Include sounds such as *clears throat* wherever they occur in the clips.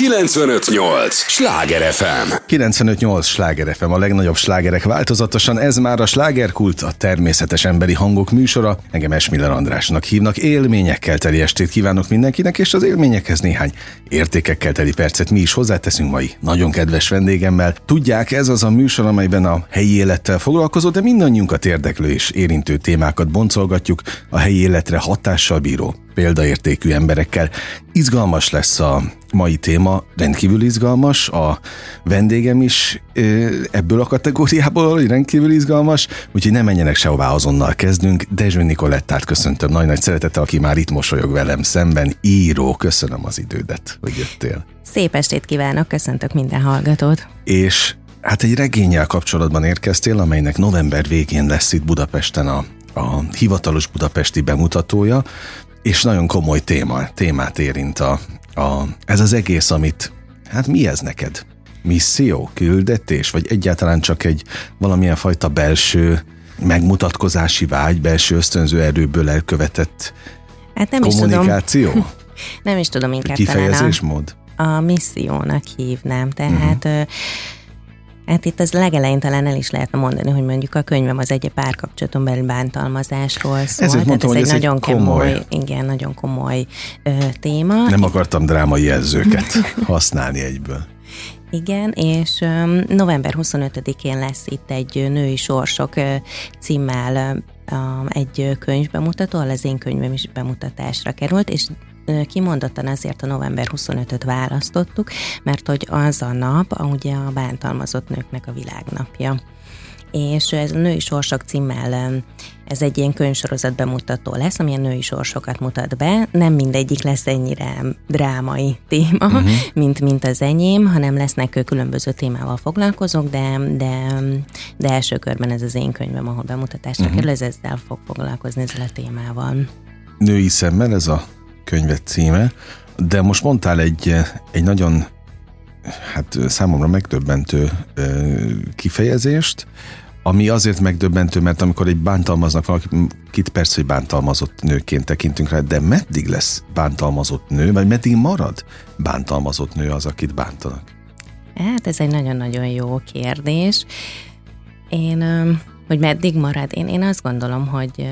958! Sláger FM! 958! Sláger FM, a legnagyobb slágerek változatosan, ez már a slágerkult, a természetes emberi hangok műsora. Engem Esmiller Andrásnak hívnak, élményekkel teli estét kívánok mindenkinek, és az élményekhez néhány értékekkel teli percet mi is hozzáteszünk mai nagyon kedves vendégemmel. Tudják, ez az a műsor, amelyben a helyi élettel foglalkozó, de mindannyiunkat érdeklő és érintő témákat boncolgatjuk a helyi életre hatással bíró példaértékű emberekkel. Izgalmas lesz a mai téma, rendkívül izgalmas, a vendégem is ebből a kategóriából rendkívül izgalmas, úgyhogy nem menjenek sehová, azonnal kezdünk. Dezső Nikolettát köszöntöm nagy-nagy szeretettel, aki már itt mosolyog velem szemben, író, köszönöm az idődet, hogy jöttél. Szép estét kívánok, köszöntök minden hallgatót. És hát egy regényel kapcsolatban érkeztél, amelynek november végén lesz itt Budapesten a a hivatalos budapesti bemutatója, és nagyon komoly téma, témát érint a, a, ez az egész, amit, hát mi ez neked? Misszió, küldetés, vagy egyáltalán csak egy valamilyen fajta belső megmutatkozási vágy, belső ösztönző erőből elkövetett hát nem kommunikáció? Is tudom. *laughs* nem is tudom inkább Kifejezésmód? A, a missziónak hívnám, tehát uh-huh Hát itt az legelején talán el is lehetne mondani, hogy mondjuk a könyvem az egy párkapcsolaton belül bántalmazásról szól. Ezért mondtam, Tehát ez egy nagyon komoly, komoly, igen, nagyon komoly ö, téma. Nem akartam drámai jelzőket *laughs* használni egyből. Igen, és november 25-én lesz itt egy Női Sorsok címmel egy könyvbemutató, ahol az én könyvem is bemutatásra került, és kimondottan azért a november 25-öt választottuk, mert hogy az a nap, ugye a bántalmazott nőknek a világnapja és ez a Női Sorsok címmel ez egy ilyen könyvsorozat bemutató lesz, ami a női sorsokat mutat be. Nem mindegyik lesz ennyire drámai téma, uh-huh. mint, mint az enyém, hanem lesznek különböző témával foglalkozók, de, de, de első körben ez az én könyvem, ahol bemutatásra uh-huh. kerül, ez ezzel fog foglalkozni ezzel a témával. Női szemmel ez a könyvet címe, de most mondtál egy, egy nagyon hát számomra megdöbbentő kifejezést, ami azért megdöbbentő, mert amikor egy bántalmaznak valakit, persze, hogy bántalmazott nőként tekintünk rá, de meddig lesz bántalmazott nő, vagy meddig marad bántalmazott nő az, akit bántanak? Hát ez egy nagyon-nagyon jó kérdés. Én, hogy meddig marad? Én, én azt gondolom, hogy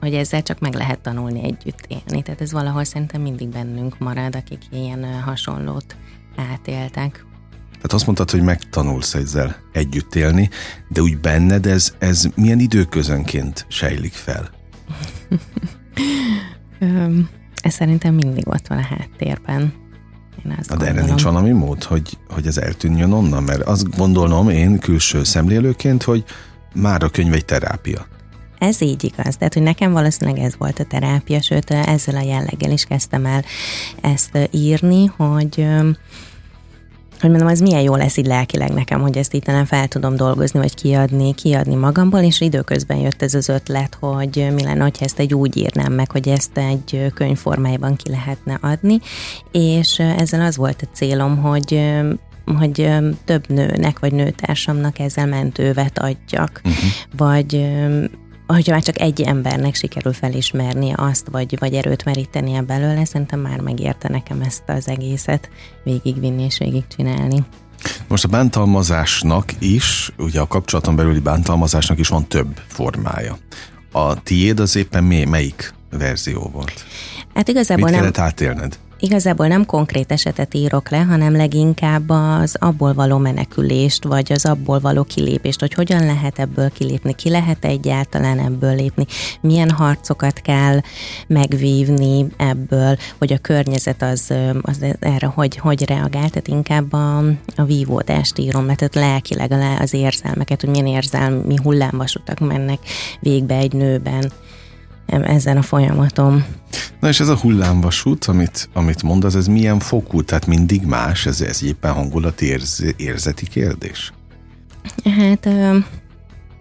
hogy ezzel csak meg lehet tanulni együtt élni. Tehát ez valahol szerintem mindig bennünk marad, akik ilyen hasonlót átéltek. Tehát azt mondtad, hogy megtanulsz ezzel együtt élni, de úgy benned ez, ez milyen időközönként sejlik fel? *laughs* ez szerintem mindig ott van a háttérben. Én azt Na, de erre nincs valami mód, hogy, hogy ez eltűnjön onnan? Mert azt gondolom én külső szemlélőként, hogy már a könyv egy terápia. Ez így igaz. Tehát, hogy nekem valószínűleg ez volt a terápia, sőt, ezzel a jelleggel is kezdtem el ezt írni, hogy hogy mondom, az milyen jó lesz így lelkileg nekem, hogy ezt itt talán fel tudom dolgozni, vagy kiadni, kiadni magamból, és időközben jött ez az ötlet, hogy mi lenne, hogyha ezt egy úgy írnám meg, hogy ezt egy könyvformájában ki lehetne adni, és ezzel az volt a célom, hogy hogy több nőnek vagy nőtársamnak ezzel mentővet adjak, uh-huh. vagy hogyha már csak egy embernek sikerül felismerni azt, vagy, vagy erőt merítenie belőle, szerintem már megérte nekem ezt az egészet végigvinni és végigcsinálni. Most a bántalmazásnak is, ugye a kapcsolaton belüli bántalmazásnak is van több formája. A tiéd az éppen melyik verzió volt? Hát igazából Mit nem... kellett átélned? Igazából nem konkrét esetet írok le, hanem leginkább az abból való menekülést, vagy az abból való kilépést, hogy hogyan lehet ebből kilépni, ki lehet egyáltalán ebből lépni, milyen harcokat kell megvívni ebből, hogy a környezet az, az erre hogy, hogy reagál, tehát inkább a, a vívódást írom, mert tehát lelkileg az érzelmeket, hogy milyen érzelmi hullámvasutak mennek végbe egy nőben ezen a folyamatom. Na és ez a hullámvasút, amit, amit mondasz, ez milyen fokú? Tehát mindig más? Ez, ez éppen hangulati érz, érzeti kérdés? Hát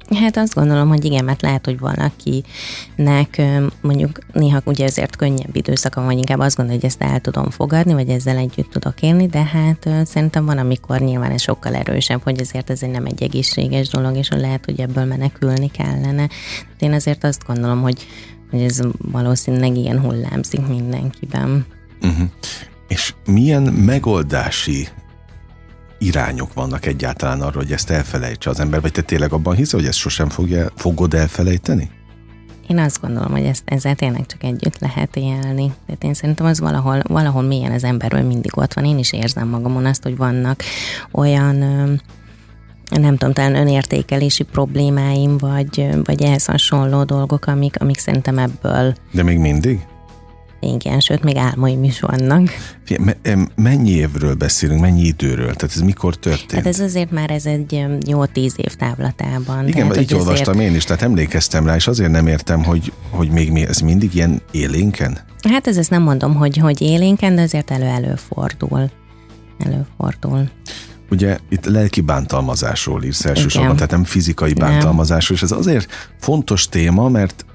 Hát azt gondolom, hogy igen, mert lehet, hogy valakinek mondjuk néha ugye ezért könnyebb időszaka, vagy inkább azt gondolom, hogy ezt el tudom fogadni, vagy ezzel együtt tudok élni, de hát szerintem van, amikor nyilván ez sokkal erősebb, hogy ezért ez nem egy egészséges dolog, és lehet, hogy ebből menekülni kellene. De én azért azt gondolom, hogy, hogy ez valószínűleg ilyen hullámzik mindenkiben. Uh-huh. És milyen megoldási irányok vannak egyáltalán arra, hogy ezt elfelejtse az ember, vagy te tényleg abban hiszel, hogy ezt sosem fogja, fogod elfelejteni? Én azt gondolom, hogy ezt, ezzel tényleg csak együtt lehet élni. Tehát én szerintem az valahol, valahol mélyen az emberről mindig ott van. Én is érzem magamon azt, hogy vannak olyan nem tudom, talán önértékelési problémáim, vagy, vagy ehhez hasonló dolgok, amik, amik szerintem ebből... De még mindig? Igen, sőt, még álmaim is vannak. Mennyi évről beszélünk, mennyi időről? Tehát ez mikor történt? Hát ez azért már ez egy jó tíz év távlatában. Igen, tehát, így azért... olvastam én is, tehát emlékeztem rá, és azért nem értem, hogy, hogy még ez mindig ilyen élénken? Hát ez ezt nem mondom, hogy, hogy élénken, de azért elő-előfordul. Előfordul. Ugye itt lelki bántalmazásról írsz elsősorban, Igen. tehát nem fizikai bántalmazásról, és ez azért fontos téma, mert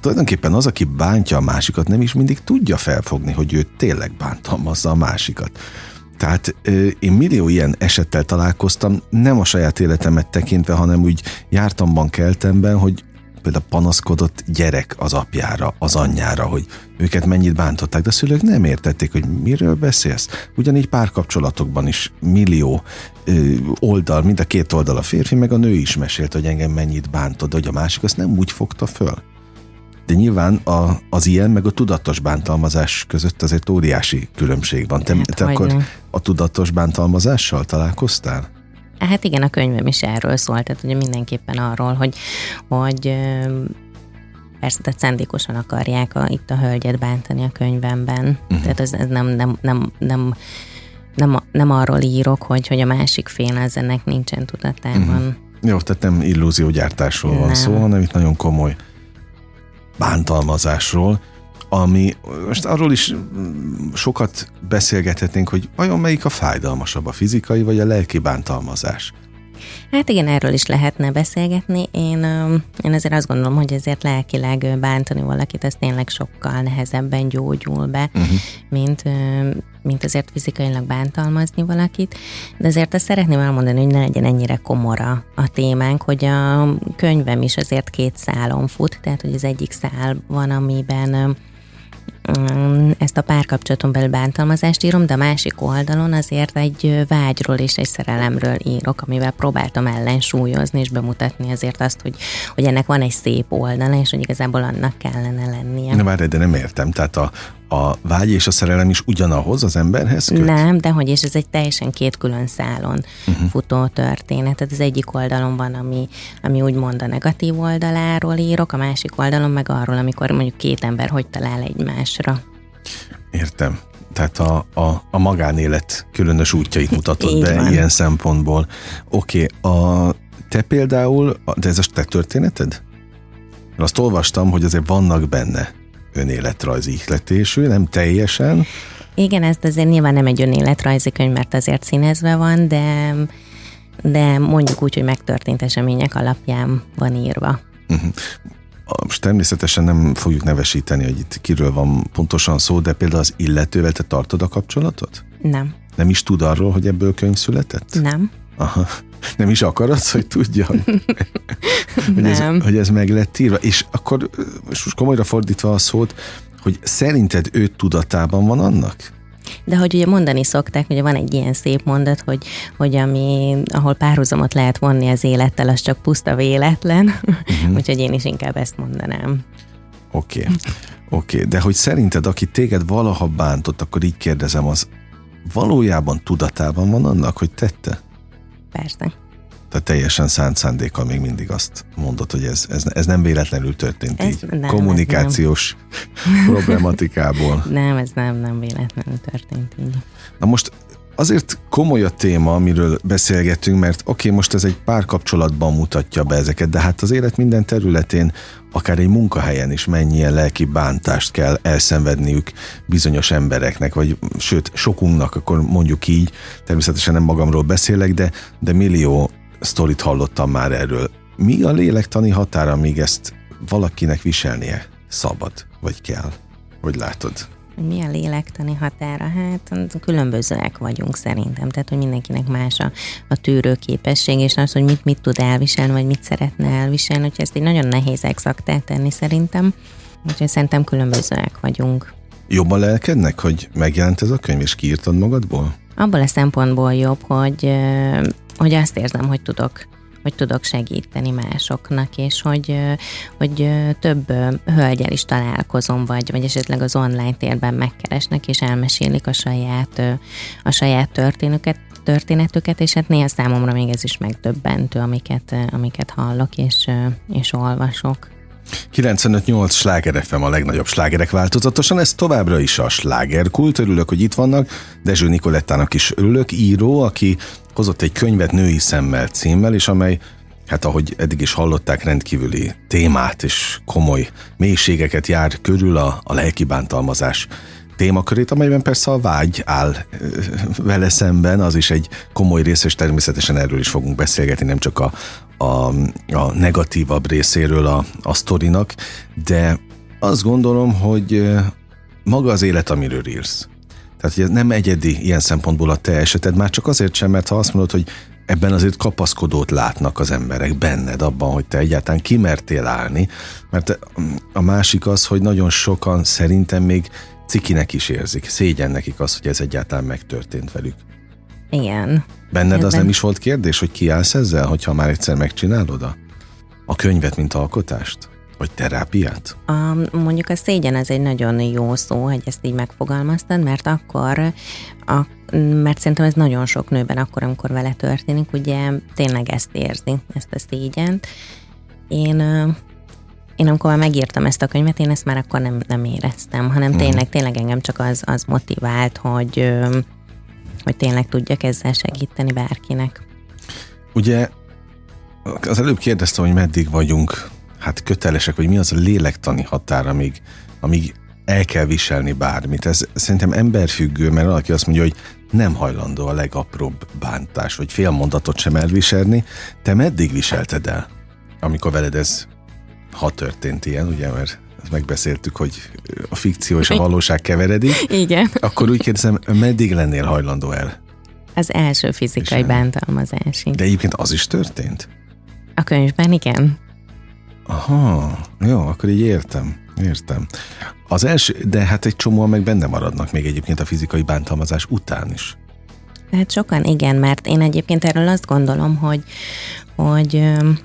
tulajdonképpen az, aki bántja a másikat, nem is mindig tudja felfogni, hogy ő tényleg bántalmazza a másikat. Tehát én millió ilyen esettel találkoztam, nem a saját életemet tekintve, hanem úgy jártamban, keltemben, hogy például panaszkodott gyerek az apjára, az anyjára, hogy őket mennyit bántották, de a szülők nem értették, hogy miről beszélsz. Ugyanígy párkapcsolatokban is millió ö, oldal, mind a két oldal a férfi, meg a nő is mesélt, hogy engem mennyit bántott, de hogy a másik azt nem úgy fogta föl. De nyilván a, az ilyen, meg a tudatos bántalmazás között azért óriási különbség van. Te, hát, te akkor a tudatos bántalmazással találkoztál? Hát igen, a könyvem is erről szólt, tehát ugye mindenképpen arról, hogy, hogy persze, tehát szándékosan akarják a, itt a hölgyet bántani a könyvemben. Uh-huh. Tehát ez, ez nem, nem, nem, nem, nem, nem arról írok, hogy, hogy a másik fél az ennek nincsen tudatában. Uh-huh. Jó, tehát nem illúziógyártásról nem. van szó, hanem itt nagyon komoly bántalmazásról, ami most arról is sokat beszélgethetnénk, hogy vajon melyik a fájdalmasabb, a fizikai vagy a lelki bántalmazás. Hát igen, erről is lehetne beszélgetni. Én, én azért azt gondolom, hogy ezért lelkileg bántani valakit, az tényleg sokkal nehezebben gyógyul be, uh-huh. mint, mint azért fizikailag bántalmazni valakit. De azért azt szeretném elmondani, hogy ne legyen ennyire komora a témánk, hogy a könyvem is azért két szálon fut, tehát hogy az egyik szál van, amiben ezt a párkapcsolaton belül bántalmazást írom, de a másik oldalon azért egy vágyról és egy szerelemről írok, amivel próbáltam ellensúlyozni és bemutatni azért azt, hogy, hogy ennek van egy szép oldala, és hogy igazából annak kellene lennie. Na várj, de nem értem. Tehát a, a vágy és a szerelem is ugyanahoz az emberhez köt? Nem, de hogy és ez egy teljesen két külön szálon uh-huh. futó történet. Tehát az egyik oldalon van, ami, ami úgymond a negatív oldaláról írok, a másik oldalon meg arról, amikor mondjuk két ember hogy talál egymásra. Értem. Tehát a, a, a magánélet különös útjait mutatod *laughs* be van. ilyen szempontból. Oké, okay, a te például, de ez a te történeted? Azt olvastam, hogy azért vannak benne önéletrajzi ihletésű, nem teljesen. Igen, ez azért nyilván nem egy önéletrajzi könyv, mert azért színezve van, de, de mondjuk úgy, hogy megtörtént események alapján van írva. Uh-huh. Most természetesen nem fogjuk nevesíteni, hogy itt kiről van pontosan szó, de például az illetővel te tartod a kapcsolatot? Nem. Nem is tud arról, hogy ebből könyv született? Nem. Aha. Nem is akarod, hogy tudja, hogy, *laughs* hogy, ez, hogy ez meg lett írva. És akkor most komolyra fordítva a szót, hogy szerinted ő tudatában van annak? De hogy ugye mondani szokták, hogy van egy ilyen szép mondat, hogy, hogy ami, ahol párhuzamot lehet vonni az élettel, az csak puszta véletlen, uh-huh. *laughs* úgyhogy én is inkább ezt mondanám. Oké, okay. oké, okay. de hogy szerinted, aki téged valaha bántott, akkor így kérdezem, az valójában tudatában van annak, hogy tette? Persze. Tehát teljesen szánt szándékkal még mindig azt mondod, hogy ez, ez, ez nem véletlenül történt ez így. Nem, Kommunikációs nem. *laughs* problematikából. Nem, ez nem, nem véletlenül történt így. Na most azért komoly a téma, amiről beszélgetünk, mert oké, okay, most ez egy párkapcsolatban mutatja be ezeket, de hát az élet minden területén, akár egy munkahelyen is mennyien lelki bántást kell elszenvedniük bizonyos embereknek, vagy sőt, sokunknak, akkor mondjuk így, természetesen nem magamról beszélek, de, de millió sztorit hallottam már erről. Mi a lélektani határa, amíg ezt valakinek viselnie szabad, vagy kell? Hogy látod? Mi a lélektani határa? Hát különbözőek vagyunk szerintem, tehát hogy mindenkinek más a, a tűrőképesség, és az, hogy mit, mit tud elviselni, vagy mit szeretne elviselni, hogy ezt egy nagyon nehéz exaktát tenni szerintem, úgyhogy szerintem különbözőek vagyunk. Jobban lelkednek, hogy megjelent ez a könyv, és kiírtad magadból? Abból a szempontból jobb, hogy, hogy azt érzem, hogy tudok hogy tudok segíteni másoknak, és hogy, hogy több hölgyel is találkozom, vagy, vagy esetleg az online térben megkeresnek, és elmesélik a saját, a saját történüket, történetüket, és hát néha számomra még ez is megdöbbentő, amiket, amiket hallok és, és olvasok. 95-8 sláger FM a legnagyobb slágerek változatosan, ez továbbra is a slágerkult, örülök, hogy itt vannak, Dezső Nikolettának is örülök, író, aki hozott egy könyvet Női szemmel címmel, és amely hát ahogy eddig is hallották, rendkívüli témát és komoly mélységeket jár körül a, a lelki bántalmazás témakörét, amelyben persze a vágy áll vele szemben, az is egy komoly rész, és természetesen erről is fogunk beszélgetni, nem csak a, a, a negatívabb részéről a, a sztorinak, de azt gondolom, hogy maga az élet, amiről írsz. Tehát, ez nem egyedi ilyen szempontból a te eseted, már csak azért sem, mert ha azt mondod, hogy ebben azért kapaszkodót látnak az emberek benned abban, hogy te egyáltalán kimertél állni, mert a másik az, hogy nagyon sokan szerintem még cikinek is érzik, szégyen nekik az, hogy ez egyáltalán megtörtént velük. Igen. Benned Ebben... az nem is volt kérdés, hogy kiállsz ezzel, hogyha már egyszer megcsinálod a, a könyvet, mint alkotást? Vagy terápiát? A, mondjuk a szégyen ez egy nagyon jó szó, hogy ezt így megfogalmaztad, mert akkor, a, mert szerintem ez nagyon sok nőben akkor, amikor vele történik, ugye tényleg ezt érzi, ezt a szégyent. Én én amikor már megírtam ezt a könyvet, én ezt már akkor nem, nem éreztem, hanem mhm. tényleg, tényleg engem csak az, az motivált, hogy, hogy tényleg tudjak ezzel segíteni bárkinek. Ugye az előbb kérdeztem, hogy meddig vagyunk hát kötelesek, vagy mi az a lélektani határ, amíg, amíg el kell viselni bármit. Ez szerintem emberfüggő, mert valaki azt mondja, hogy nem hajlandó a legapróbb bántás, vagy fél mondatot sem elviselni. Te meddig viselted el, amikor veled ez, ha történt ilyen, ugye, mert megbeszéltük, hogy a fikció és a valóság keveredik. Igen. Akkor úgy kérdezem, meddig lennél hajlandó el? Az első fizikai bántalmazásig. De egyébként az is történt? A könyvben igen. Aha, jó, akkor így értem. Értem. Az első, de hát egy csomóan meg benne maradnak még egyébként a fizikai bántalmazás után is. Hát sokan igen, mert én egyébként erről azt gondolom, hogy, hogy,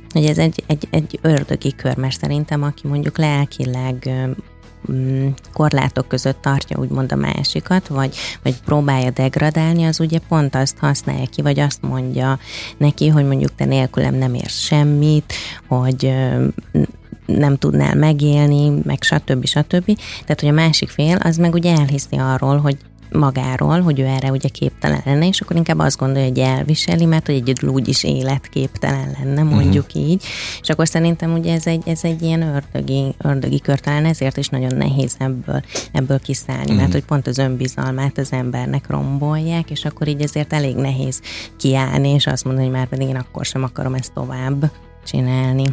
hogy ez egy, egy, egy ördögi kör, mert szerintem aki mondjuk lelkileg mm, korlátok között tartja úgymond a másikat, vagy, vagy próbálja degradálni, az ugye pont azt használja ki, vagy azt mondja neki, hogy mondjuk te nélkülem nem érsz semmit, hogy nem tudnál megélni, meg stb. stb. Tehát, hogy a másik fél az meg ugye elhiszi arról, hogy magáról, hogy ő erre ugye képtelen lenne, és akkor inkább azt gondolja, hogy elviseli, mert hogy egyedül úgyis életképtelen lenne, mhm. mondjuk uh-huh. így. És akkor szerintem ugye ez egy, ez egy ilyen ördögi, ördögi kör, talán ezért is nagyon nehéz ebből, ebből kiszállni, uh-huh. mert hogy pont az önbizalmát az embernek rombolják, és akkor így ezért elég nehéz kiállni, és azt mondani, hogy már pedig én akkor sem akarom ezt tovább csinálni.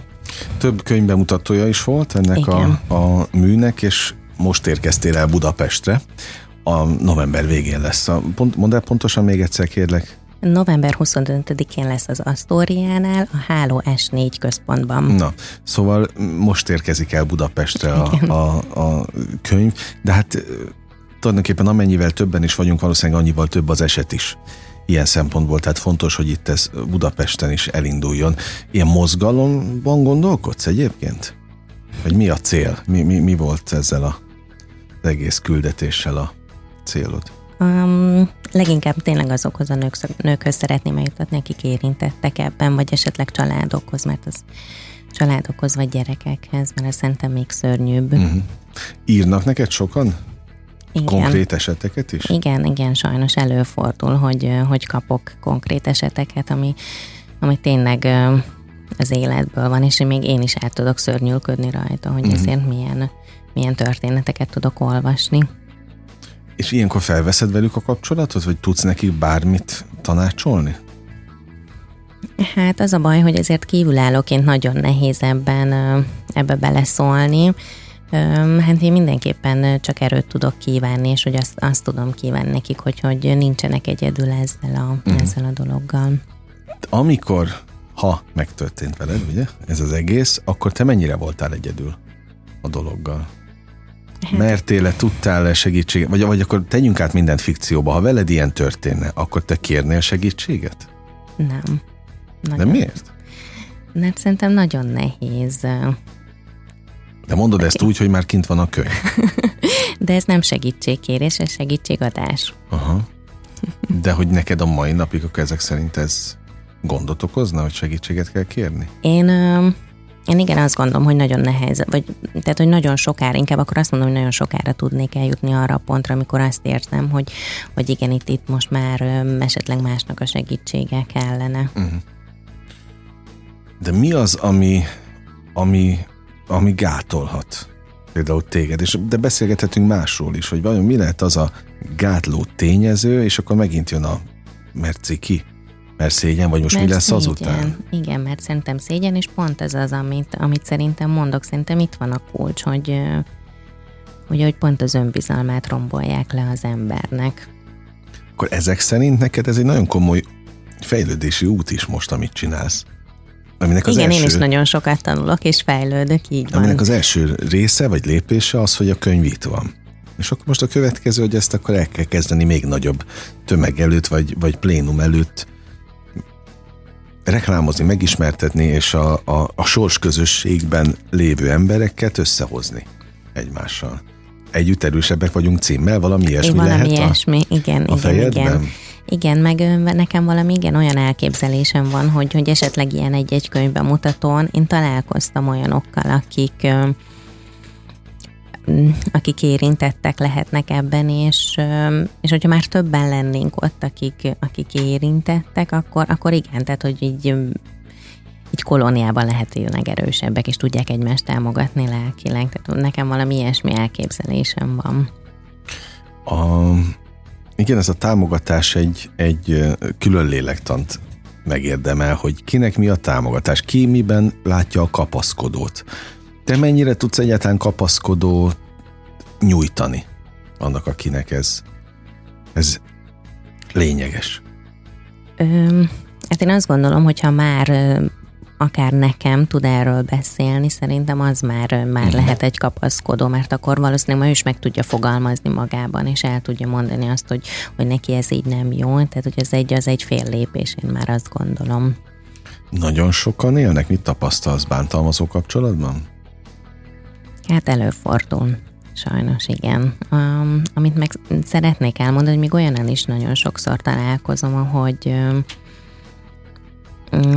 Több könyvbemutatója is volt ennek a, a műnek, és most érkeztél el Budapestre a november végén lesz. A, pont, mondd el pontosan még egyszer, kérlek. November 25-én lesz az Asztóriánál, a Háló S4 központban. Na, szóval most érkezik el Budapestre a, a, a könyv, de hát tulajdonképpen amennyivel többen is vagyunk, valószínűleg annyival több az eset is ilyen szempontból, tehát fontos, hogy itt ez Budapesten is elinduljon. Ilyen mozgalomban gondolkodsz egyébként? Vagy mi a cél? Mi, mi, mi volt ezzel a, az egész küldetéssel a célod? Um, leginkább tényleg azokhoz a nők, nőkhöz szeretném eljutatni, akik érintettek ebben, vagy esetleg családokhoz, mert az családokhoz vagy gyerekekhez, mert ez szerintem még szörnyűbb. Uh-huh. Írnak neked sokan? Igen. Konkrét eseteket is? Igen, igen, sajnos előfordul, hogy, hogy kapok konkrét eseteket, ami, ami tényleg az életből van, és még én is el tudok szörnyűködni rajta, hogy uh-huh. ezért milyen, milyen történeteket tudok olvasni. És ilyenkor felveszed velük a kapcsolatot, vagy tudsz nekik bármit tanácsolni? Hát az a baj, hogy ezért kívülállóként nagyon nehéz ebben ebbe beleszólni. Hát én mindenképpen csak erőt tudok kívánni, és hogy azt, azt tudom kívánni nekik, hogy, hogy nincsenek egyedül ezzel a, uh-huh. ezzel a dologgal. Amikor, ha megtörtént veled, ugye, ez az egész, akkor te mennyire voltál egyedül a dologgal? Hát. Mertél-e, tudtál-e segítséget? Vagy, vagy akkor tegyünk át mindent fikcióba. Ha veled ilyen történne, akkor te kérnél segítséget? Nem. Nagyon. De miért? Mert szerintem nagyon nehéz. De mondod ezt úgy, hogy már kint van a könyv. *laughs* De ez nem segítségkérés, ez segítségadás. Aha. De hogy neked a mai napig, akkor ezek szerint ez gondot okozna, hogy segítséget kell kérni? Én, én igen azt gondolom, hogy nagyon nehéz, vagy tehát, hogy nagyon sokára, inkább akkor azt mondom, hogy nagyon sokára tudnék eljutni arra a pontra, amikor azt érzem, hogy, hogy igen, itt, itt most már esetleg másnak a segítsége kellene. Uh-huh. De mi az, ami, ami, ami gátolhat például téged, és de beszélgethetünk másról is, hogy vajon mi lehet az a gátló tényező, és akkor megint jön a merci ki, mert szégyen, vagy most mert mi lesz szégyen. azután? Igen, mert szerintem szégyen, és pont ez az, amit, amit szerintem mondok, szerintem itt van a kulcs, hogy, hogy, hogy pont az önbizalmát rombolják le az embernek. Akkor ezek szerint neked ez egy nagyon komoly fejlődési út is most, amit csinálsz. Aminek az Igen, első, én is nagyon sokat tanulok, és fejlődök, így van. Aminek az első része, vagy lépése az, hogy a könyv itt van. És akkor most a következő, hogy ezt akkor el kell kezdeni még nagyobb tömeg előtt, vagy, vagy plénum előtt reklámozni, megismertetni, és a, a, a sors közösségben lévő embereket összehozni egymással. Együtt erősebbek vagyunk címmel, valami ilyesmi valami lehet ilyesmi, a, igen, a igen, igen. Igen, meg nekem valami igen olyan elképzelésem van, hogy, hogy esetleg ilyen egy-egy könyvbemutatón én találkoztam olyanokkal, akik akik érintettek lehetnek ebben, és, és hogyha már többen lennénk ott, akik, akik érintettek, akkor, akkor igen, tehát hogy így, így kolóniában lehetőleg erősebbek, és tudják egymást támogatni lelkileg. Tehát nekem valami ilyesmi elképzelésem van. A, igen, ez a támogatás egy, egy külön lélektant megérdemel, hogy kinek mi a támogatás, ki miben látja a kapaszkodót. Te mennyire tudsz egyáltalán kapaszkodó nyújtani annak, akinek ez, ez lényeges? Ö, hát én azt gondolom, hogyha már akár nekem tud erről beszélni, szerintem az már, már mhm. lehet egy kapaszkodó, mert akkor valószínűleg ő is meg tudja fogalmazni magában, és el tudja mondani azt, hogy, hogy neki ez így nem jó, tehát hogy az egy, az egy fél lépés, én már azt gondolom. Nagyon sokan élnek, mit tapasztalsz bántalmazó kapcsolatban? Hát előfordul. Sajnos igen. Um, amit meg szeretnék elmondani, hogy még olyannal is nagyon sokszor találkozom, hogy um,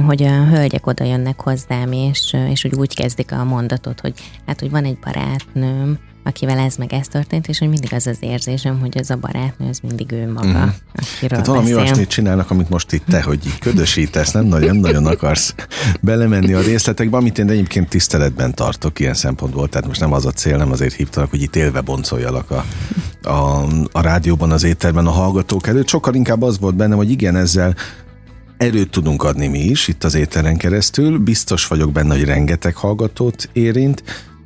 hogy a hölgyek oda jönnek hozzám, és, és hogy úgy kezdik a mondatot, hogy hát, hogy van egy barátnőm, akivel ez meg ez történt, és hogy mindig az az érzésem, hogy ez a barátnő, az mindig ő maga, uh-huh. akiről Tehát valami olyasmit csinálnak, amit most itt te, hogy így ködösítesz, nem nagyon, nagyon akarsz belemenni a részletekbe, amit én egyébként tiszteletben tartok ilyen szempontból, tehát most nem az a cél, nem azért hívtalak, hogy itt élve boncoljalak a, a, a rádióban, az étterben a hallgatók előtt, sokkal inkább az volt bennem, hogy igen, ezzel erőt tudunk adni mi is itt az éteren keresztül. Biztos vagyok benne, hogy rengeteg hallgatót érint,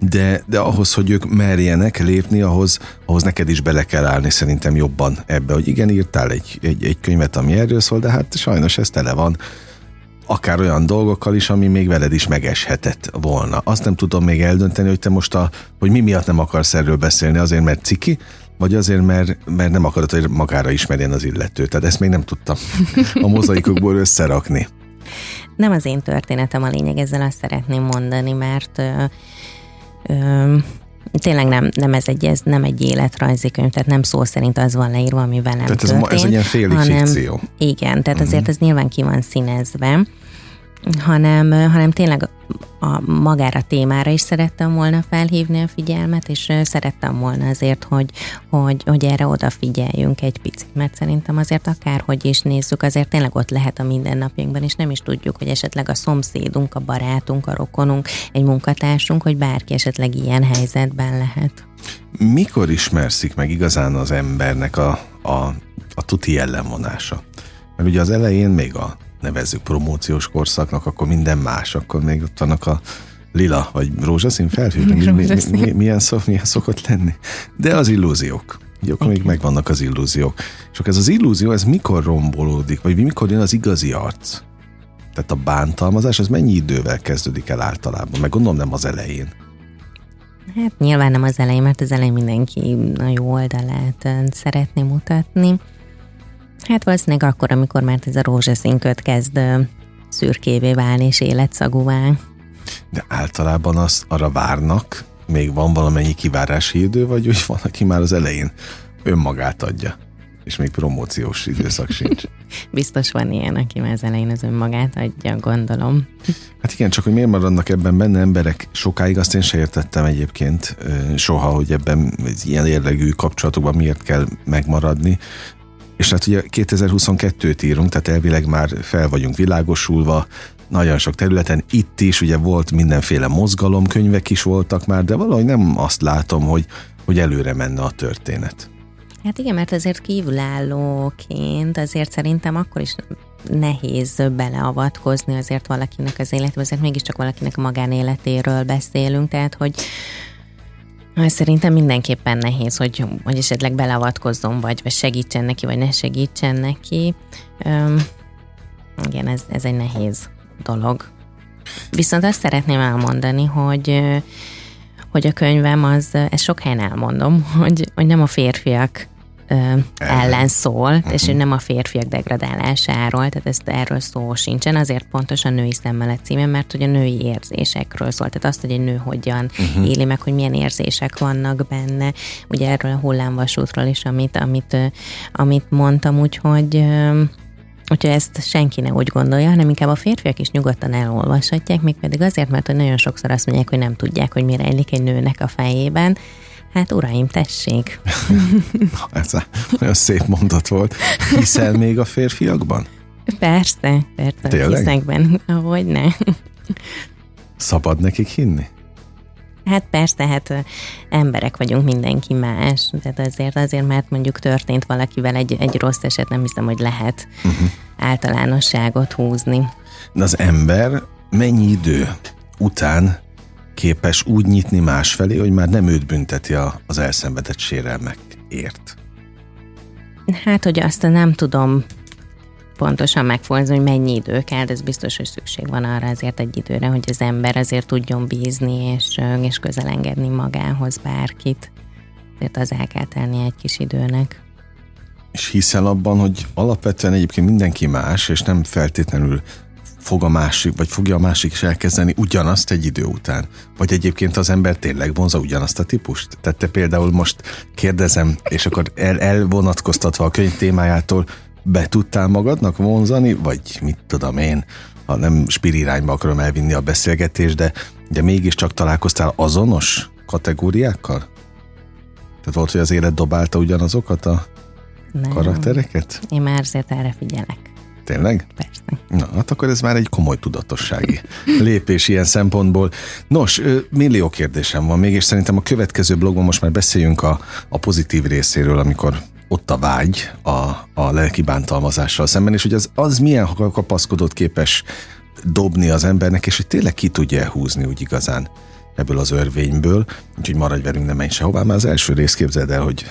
de, de ahhoz, hogy ők merjenek lépni, ahhoz, ahhoz neked is bele kell állni szerintem jobban ebbe, hogy igen, írtál egy, egy, egy könyvet, ami erről szól, de hát sajnos ez tele van akár olyan dolgokkal is, ami még veled is megeshetett volna. Azt nem tudom még eldönteni, hogy te most a, hogy mi miatt nem akarsz erről beszélni, azért mert ciki, vagy azért, mert, mert nem akarod, hogy magára ismerjen az illető. Tehát ezt még nem tudtam a mozaikokból összerakni. Nem az én történetem a lényeg, ezzel azt szeretném mondani, mert tényleg nem, nem ez egy, ez nem egy életrajzi könyv, tehát nem szó szerint az van leírva, ami velem tehát ez, történt. ez egy ilyen félig hanem, fikció. Igen, tehát uh-huh. azért ez nyilván ki van színezve hanem, hanem tényleg a magára témára is szerettem volna felhívni a figyelmet, és szerettem volna azért, hogy, hogy, hogy erre odafigyeljünk egy picit, mert szerintem azért akárhogy is nézzük, azért tényleg ott lehet a mindennapjainkban, és nem is tudjuk, hogy esetleg a szomszédunk, a barátunk, a rokonunk, egy munkatársunk, hogy bárki esetleg ilyen helyzetben lehet. Mikor ismerszik meg igazán az embernek a, a, a tuti ellenvonása? Mert ugye az elején még a nevezzük promóciós korszaknak, akkor minden más, akkor még ott vannak a lila vagy rózsaszín felhő, mi, mi, mi, milyen, szó, milyen szokott lenni. De az illúziók. Jó, akkor még megvannak az illúziók. És akkor ez az illúzió, ez mikor rombolódik, vagy mikor jön az igazi arc? Tehát a bántalmazás, az mennyi idővel kezdődik el általában? Meg gondolom nem az elején. Hát nyilván nem az elején, mert az elején mindenki a jó oldalát szeretné mutatni. Hát valószínűleg akkor, amikor már ez a rózsaszín köt kezd szürkévé válni és életszagúvá. De általában az arra várnak, még van valamennyi kivárási idő, vagy úgy van, aki már az elején önmagát adja, és még promóciós időszak sincs. *laughs* Biztos van ilyen, aki már az elején az önmagát adja, gondolom. Hát igen, csak hogy miért maradnak ebben benne emberek sokáig, azt én se értettem egyébként soha, hogy ebben ilyen érlegű kapcsolatokban miért kell megmaradni. És hát ugye 2022-t írunk, tehát elvileg már fel vagyunk világosulva, nagyon sok területen. Itt is ugye volt mindenféle mozgalom, könyvek is voltak már, de valahogy nem azt látom, hogy, hogy előre menne a történet. Hát igen, mert azért kívülállóként azért szerintem akkor is nehéz beleavatkozni azért valakinek az életébe, azért mégiscsak valakinek a magánéletéről beszélünk, tehát hogy Szerintem mindenképpen nehéz, hogy, hogy esetleg beleavatkozzon, vagy, vagy segítsen neki, vagy ne segítsen neki. Üm, igen, ez, ez egy nehéz dolog. Viszont azt szeretném elmondani, hogy hogy a könyvem az, ezt sok helyen elmondom, *laughs* hogy, hogy nem a férfiak ellen szól, uh-huh. és nem a férfiak degradálásáról, tehát ezt erről szó sincsen, azért pontosan női szemmel a címe, mert hogy a női érzésekről szól, tehát azt, hogy egy nő hogyan uh-huh. éli meg, hogy milyen érzések vannak benne, ugye erről a hullámvasútról is, amit, amit, amit mondtam, úgyhogy Úgyhogy ezt senki ne úgy gondolja, hanem inkább a férfiak is nyugodtan elolvashatják, mégpedig azért, mert hogy nagyon sokszor azt mondják, hogy nem tudják, hogy mi rejlik egy nőnek a fejében, Hát uraim, tessék. *laughs* Ez olyan szép mondat volt. Hiszel még a férfiakban? Persze, persze. Tényleg? Hiszek benne, ahogy ne. Szabad nekik hinni? Hát persze, hát emberek vagyunk, mindenki más. Tehát azért, azért, mert mondjuk történt valakivel egy, egy rossz eset, nem hiszem, hogy lehet uh-huh. általánosságot húzni. De az ember mennyi idő után képes úgy nyitni másfelé, hogy már nem őt bünteti az elszenvedett sérelmekért? Hát, hogy azt nem tudom pontosan megfogalmazni, hogy mennyi idő kell, de ez biztos, hogy szükség van arra azért egy időre, hogy az ember azért tudjon bízni és, és közel engedni magához bárkit. Ezért az el kell tenni egy kis időnek. És hiszel abban, hogy alapvetően egyébként mindenki más, és nem feltétlenül fog a másik, vagy fogja a másik is elkezdeni ugyanazt egy idő után? Vagy egyébként az ember tényleg vonza ugyanazt a típust? Tehát te például most kérdezem, és akkor el, elvonatkoztatva a könyv témájától, be tudtál magadnak vonzani, vagy mit tudom én, ha nem spirirányba akarom elvinni a beszélgetést, de, de mégiscsak találkoztál azonos kategóriákkal? Tehát volt, hogy az élet dobálta ugyanazokat a nem. karaktereket? Én már azért erre figyelek. Tényleg? Persze. Na, hát akkor ez már egy komoly tudatossági lépés ilyen szempontból. Nos, millió kérdésem van még, és szerintem a következő blogban most már beszéljünk a, a pozitív részéről, amikor ott a vágy a, a lelki bántalmazással szemben, és hogy az, az milyen kapaszkodót képes dobni az embernek, és hogy tényleg ki tudja húzni úgy igazán ebből az örvényből, úgyhogy maradj velünk, nem menj sehová, már az első rész képzeld el, hogy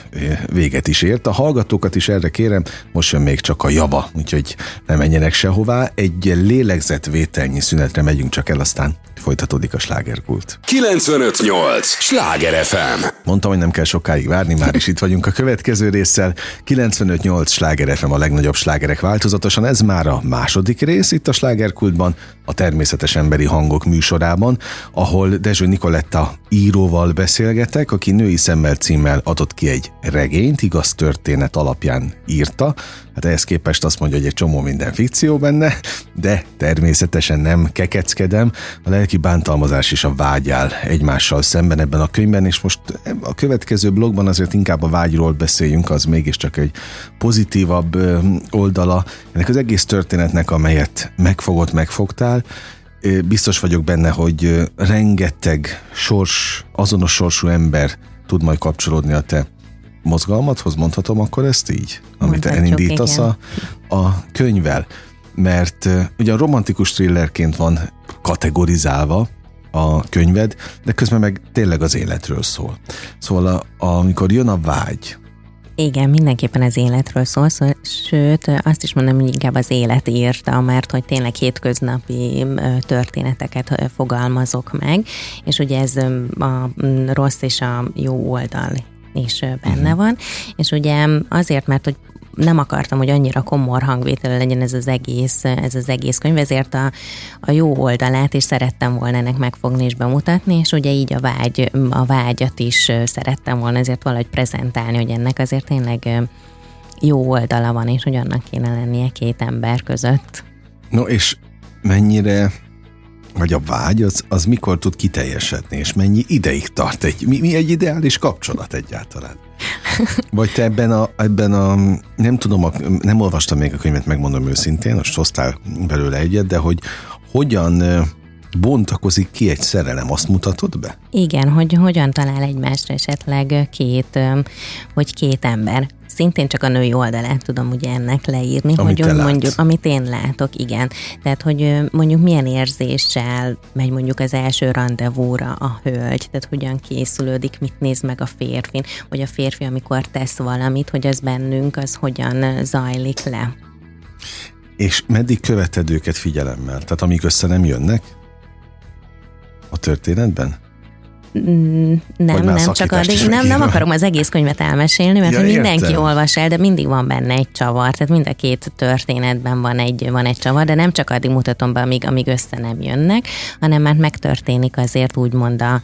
véget is ért. A hallgatókat is erre kérem, most jön még csak a java, úgyhogy nem menjenek sehová. Egy lélegzetvételnyi szünetre megyünk csak el, aztán folytatódik a slágerkult. 958! Sláger FM! Mondtam, hogy nem kell sokáig várni, már is itt vagyunk a következő résszel. 958 Sláger FM a legnagyobb slágerek változatosan. Ez már a második rész itt a slágerkultban, a természetes emberi hangok műsorában, ahol Dezső Nikoletta íróval beszélgetek, aki női szemmel címmel adott ki egy regényt, igaz történet alapján írta. Hát ehhez képest azt mondja, hogy egy csomó minden fikció benne, de természetesen nem kekeckedem. A lelki bántalmazás és a vágy áll egymással szemben ebben a könyvben, és most a következő blogban azért inkább a vágyról beszéljünk, az mégiscsak egy pozitívabb oldala ennek az egész történetnek, amelyet megfogott, megfogtál, biztos vagyok benne, hogy rengeteg sors, azonos sorsú ember tud majd kapcsolódni a te mozgalmadhoz, mondhatom akkor ezt így? Amit elindítasz a, a könyvvel. Mert ugye a romantikus thrillerként van kategorizálva a könyved, de közben meg tényleg az életről szól. Szóval a, amikor jön a vágy, Igen, mindenképpen az életről szól, szó, sőt, azt is mondom, hogy inkább az élet írta, mert hogy tényleg hétköznapi történeteket fogalmazok meg, és ugye ez a rossz és a jó oldal is benne uh-huh. van, és ugye azért, mert hogy nem akartam, hogy annyira komor hangvétel legyen ez az egész, ez az egész könyv, ezért a, a jó oldalát is szerettem volna ennek megfogni és bemutatni, és ugye így a, vágy, a vágyat is szerettem volna ezért valahogy prezentálni, hogy ennek azért tényleg jó oldala van, és hogy annak kéne lennie két ember között. No, és mennyire vagy a vágy, az, az mikor tud kiteljesedni, és mennyi ideig tart egy, mi, mi egy ideális kapcsolat egyáltalán? *laughs* Vagy te ebben a, ebben a nem tudom, nem olvastam még a könyvet, megmondom őszintén, most hoztál belőle egyet, de hogy hogyan bontakozik ki egy szerelem, azt mutatod be? Igen, hogy hogyan talál egymásra esetleg két, hogy két ember szintén csak a női oldalát tudom ugye ennek leírni, amit hogy mondjuk, látsz. amit én látok, igen. Tehát, hogy mondjuk milyen érzéssel megy mondjuk az első rendezvúra a hölgy, tehát hogyan készülődik, mit néz meg a férfin, hogy a férfi, amikor tesz valamit, hogy az bennünk, az hogyan zajlik le. És meddig követed őket figyelemmel? Tehát amíg össze nem jönnek a történetben? Mm, nem, nem, csak addig nem, nem akarom az egész könyvet elmesélni, mert ja, mindenki értem. olvas el, de mindig van benne egy csavar, tehát mind a két történetben van egy, van egy csavar, de nem csak addig mutatom be, amíg, amíg össze nem jönnek, hanem már megtörténik azért úgymond a,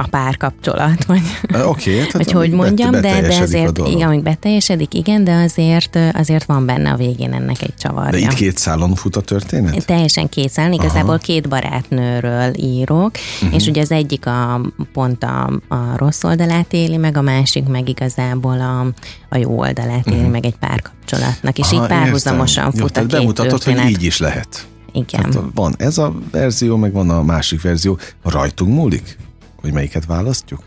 a párkapcsolat, vagy, okay, tehát vagy hogy mondjam, de, de azért, igen, amíg beteljesedik, igen, de azért, azért van benne a végén ennek egy csavarja. De itt két szálon fut a történet? Teljesen két szálon, igazából Aha. két barátnőről írok, uh-huh. és ugye az egyik a, pont a, a rossz oldalát éli, meg a másik meg igazából a, a jó oldalát éli uh-huh. meg egy párkapcsolatnak, és Aha, így párhuzamosan értem. fut Jó, a két bemutatod, történet. hogy így is lehet. Igen. Hát van ez a verzió, meg van a másik verzió. Rajtunk múlik? Hogy melyiket választjuk?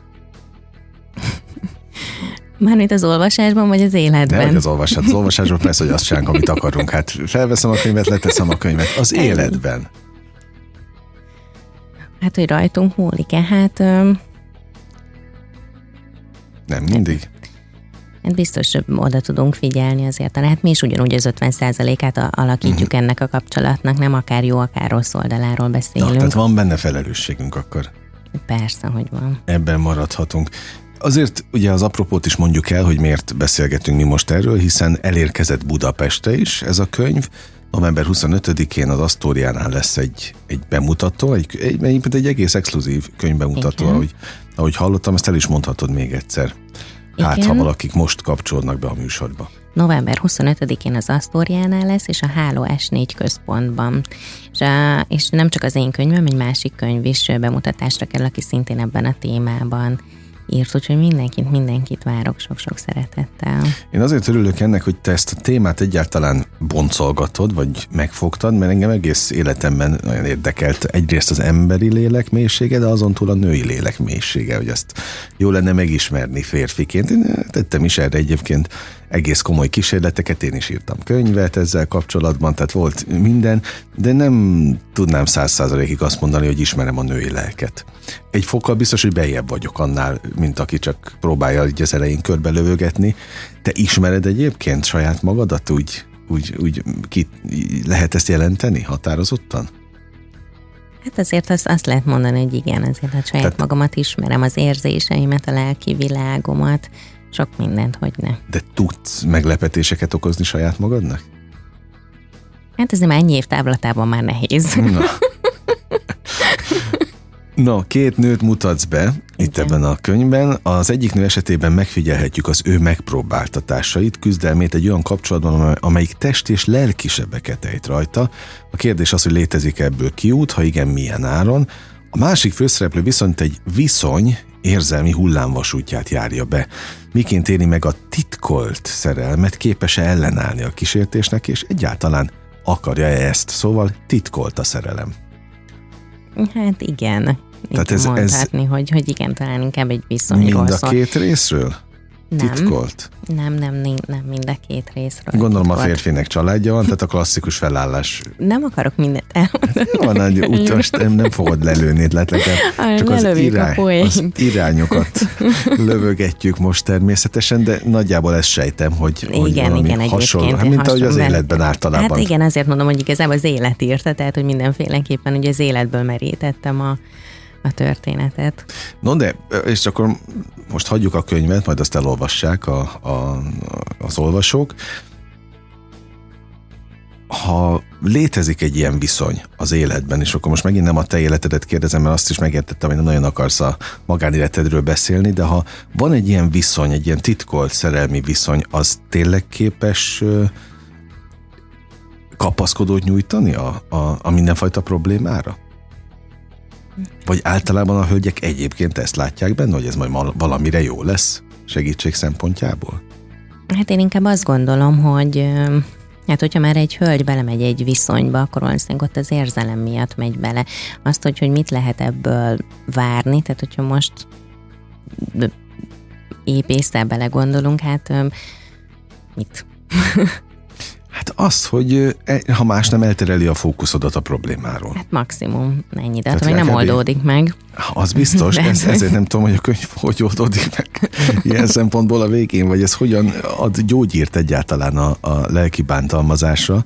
Mármint az olvasásban, vagy az életben? Nem, az olvasás. Az olvasásban persze, hogy azt csinálunk, amit akarunk. Hát felveszem a könyvet, leteszem a könyvet. Az Ennyi. életben. Hát, hogy rajtunk múlik-e? Hát... Öm... Nem mindig. Hát biztos oda tudunk figyelni azért. Hát mi is ugyanúgy az 50%-át alakítjuk uh-huh. ennek a kapcsolatnak, nem akár jó, akár rossz oldaláról beszélünk. Na, tehát van benne felelősségünk akkor. Persze, hogy van. Ebben maradhatunk. Azért ugye az apropót is mondjuk el, hogy miért beszélgetünk mi most erről, hiszen elérkezett Budapeste is ez a könyv. November 25-én az Asztóriánál lesz egy, egy bemutató, egy, egy, egy, egy egész exkluzív könyvbemutató, ahogy, ahogy hallottam, ezt el is mondhatod még egyszer. Hát, Igen. ha valakik most kapcsolódnak be a műsorba. November 25-én az Asztóriánál lesz, és a Háló S4 központban. És, a, és nem csak az én könyvem, egy másik könyv is bemutatásra kell, aki szintén ebben a témában írt, úgyhogy mindenkit, mindenkit várok sok-sok szeretettel. Én azért örülök ennek, hogy te ezt a témát egyáltalán boncolgatod, vagy megfogtad, mert engem egész életemben nagyon érdekelt egyrészt az emberi lélek mélysége, de azon túl a női lélek mélysége, hogy ezt jó lenne megismerni férfiként. Én tettem is erre egyébként egész komoly kísérleteket, én is írtam könyvet ezzel kapcsolatban, tehát volt minden, de nem tudnám száz százalékig azt mondani, hogy ismerem a női lelket. Egy fokkal biztos, hogy bejebb vagyok annál, mint aki csak próbálja így az elején körbe lövögetni. Te ismered egyébként saját magadat úgy, úgy, úgy ki, lehet ezt jelenteni határozottan? Hát azért azt, azt lehet mondani, hogy igen, azért a saját Tehát, magamat ismerem, az érzéseimet, a lelki világomat, sok mindent, hogy ne. De tudsz meglepetéseket okozni saját magadnak? Hát ez már ennyi év távlatában már nehéz. Na. Na, két nőt mutatsz be Igen. itt ebben a könyvben. Az egyik nő esetében megfigyelhetjük az ő megpróbáltatásait, küzdelmét egy olyan kapcsolatban, amelyik test és lelki sebeket ejt rajta. A kérdés az, hogy létezik ebből kiút, ha igen, milyen áron. A másik főszereplő viszont egy viszony érzelmi hullámvasútját járja be. Miként éli meg a titkolt szerelmet, képes-e ellenállni a kísértésnek, és egyáltalán akarja-e ezt? Szóval titkolt a szerelem. Hát igen. Tehát ez, mondhatni, ez hogy, hogy igen, talán inkább egy viszonyról Mind a két részről? Nem. Titkolt? Nem, nem, nem, nem mind a két részről. Gondolom a titkolt. férfinek családja van, tehát a klasszikus felállás. Nem akarok mindent elmondani. Jó, van, egy utas, nem, nem fogod lelőni, letleket. *laughs* Csak az, a poént. az irányokat lövögetjük most természetesen, de nagyjából ezt sejtem, hogy, hogy Igen, igen, hasonló, hát, mint ahogy az életben általában. Hát igen, azért mondom, hogy igazából az élet írta, tehát hogy mindenféleképpen ugye az életből merítettem a, a történetet. No de, és akkor most hagyjuk a könyvet, majd azt elolvassák a, a, az olvasók. Ha létezik egy ilyen viszony az életben, és akkor most megint nem a te életedet kérdezem, mert azt is megértettem, hogy nem nagyon akarsz a magánéletedről beszélni, de ha van egy ilyen viszony, egy ilyen titkolt szerelmi viszony, az tényleg képes kapaszkodót nyújtani a, a, a mindenfajta problémára? Vagy általában a hölgyek egyébként ezt látják benne, hogy ez majd valamire jó lesz segítség szempontjából? Hát én inkább azt gondolom, hogy Hát, hogyha már egy hölgy belemegy egy viszonyba, akkor valószínűleg ott az érzelem miatt megy bele. Azt, hogy, hogy mit lehet ebből várni, tehát hogyha most épp észre belegondolunk, hát ö, mit? *laughs* Hát az, hogy e- ha más nem eltereli a fókuszodat a problémáról. Hát maximum ennyi, de hát még nem oldódik meg. Az biztos, *laughs* De- ez, ezért nem tudom, hogy a könyv hogy oldódik meg ilyen szempontból a végén, vagy ez hogyan ad gyógyírt egyáltalán a, a lelki bántalmazásra.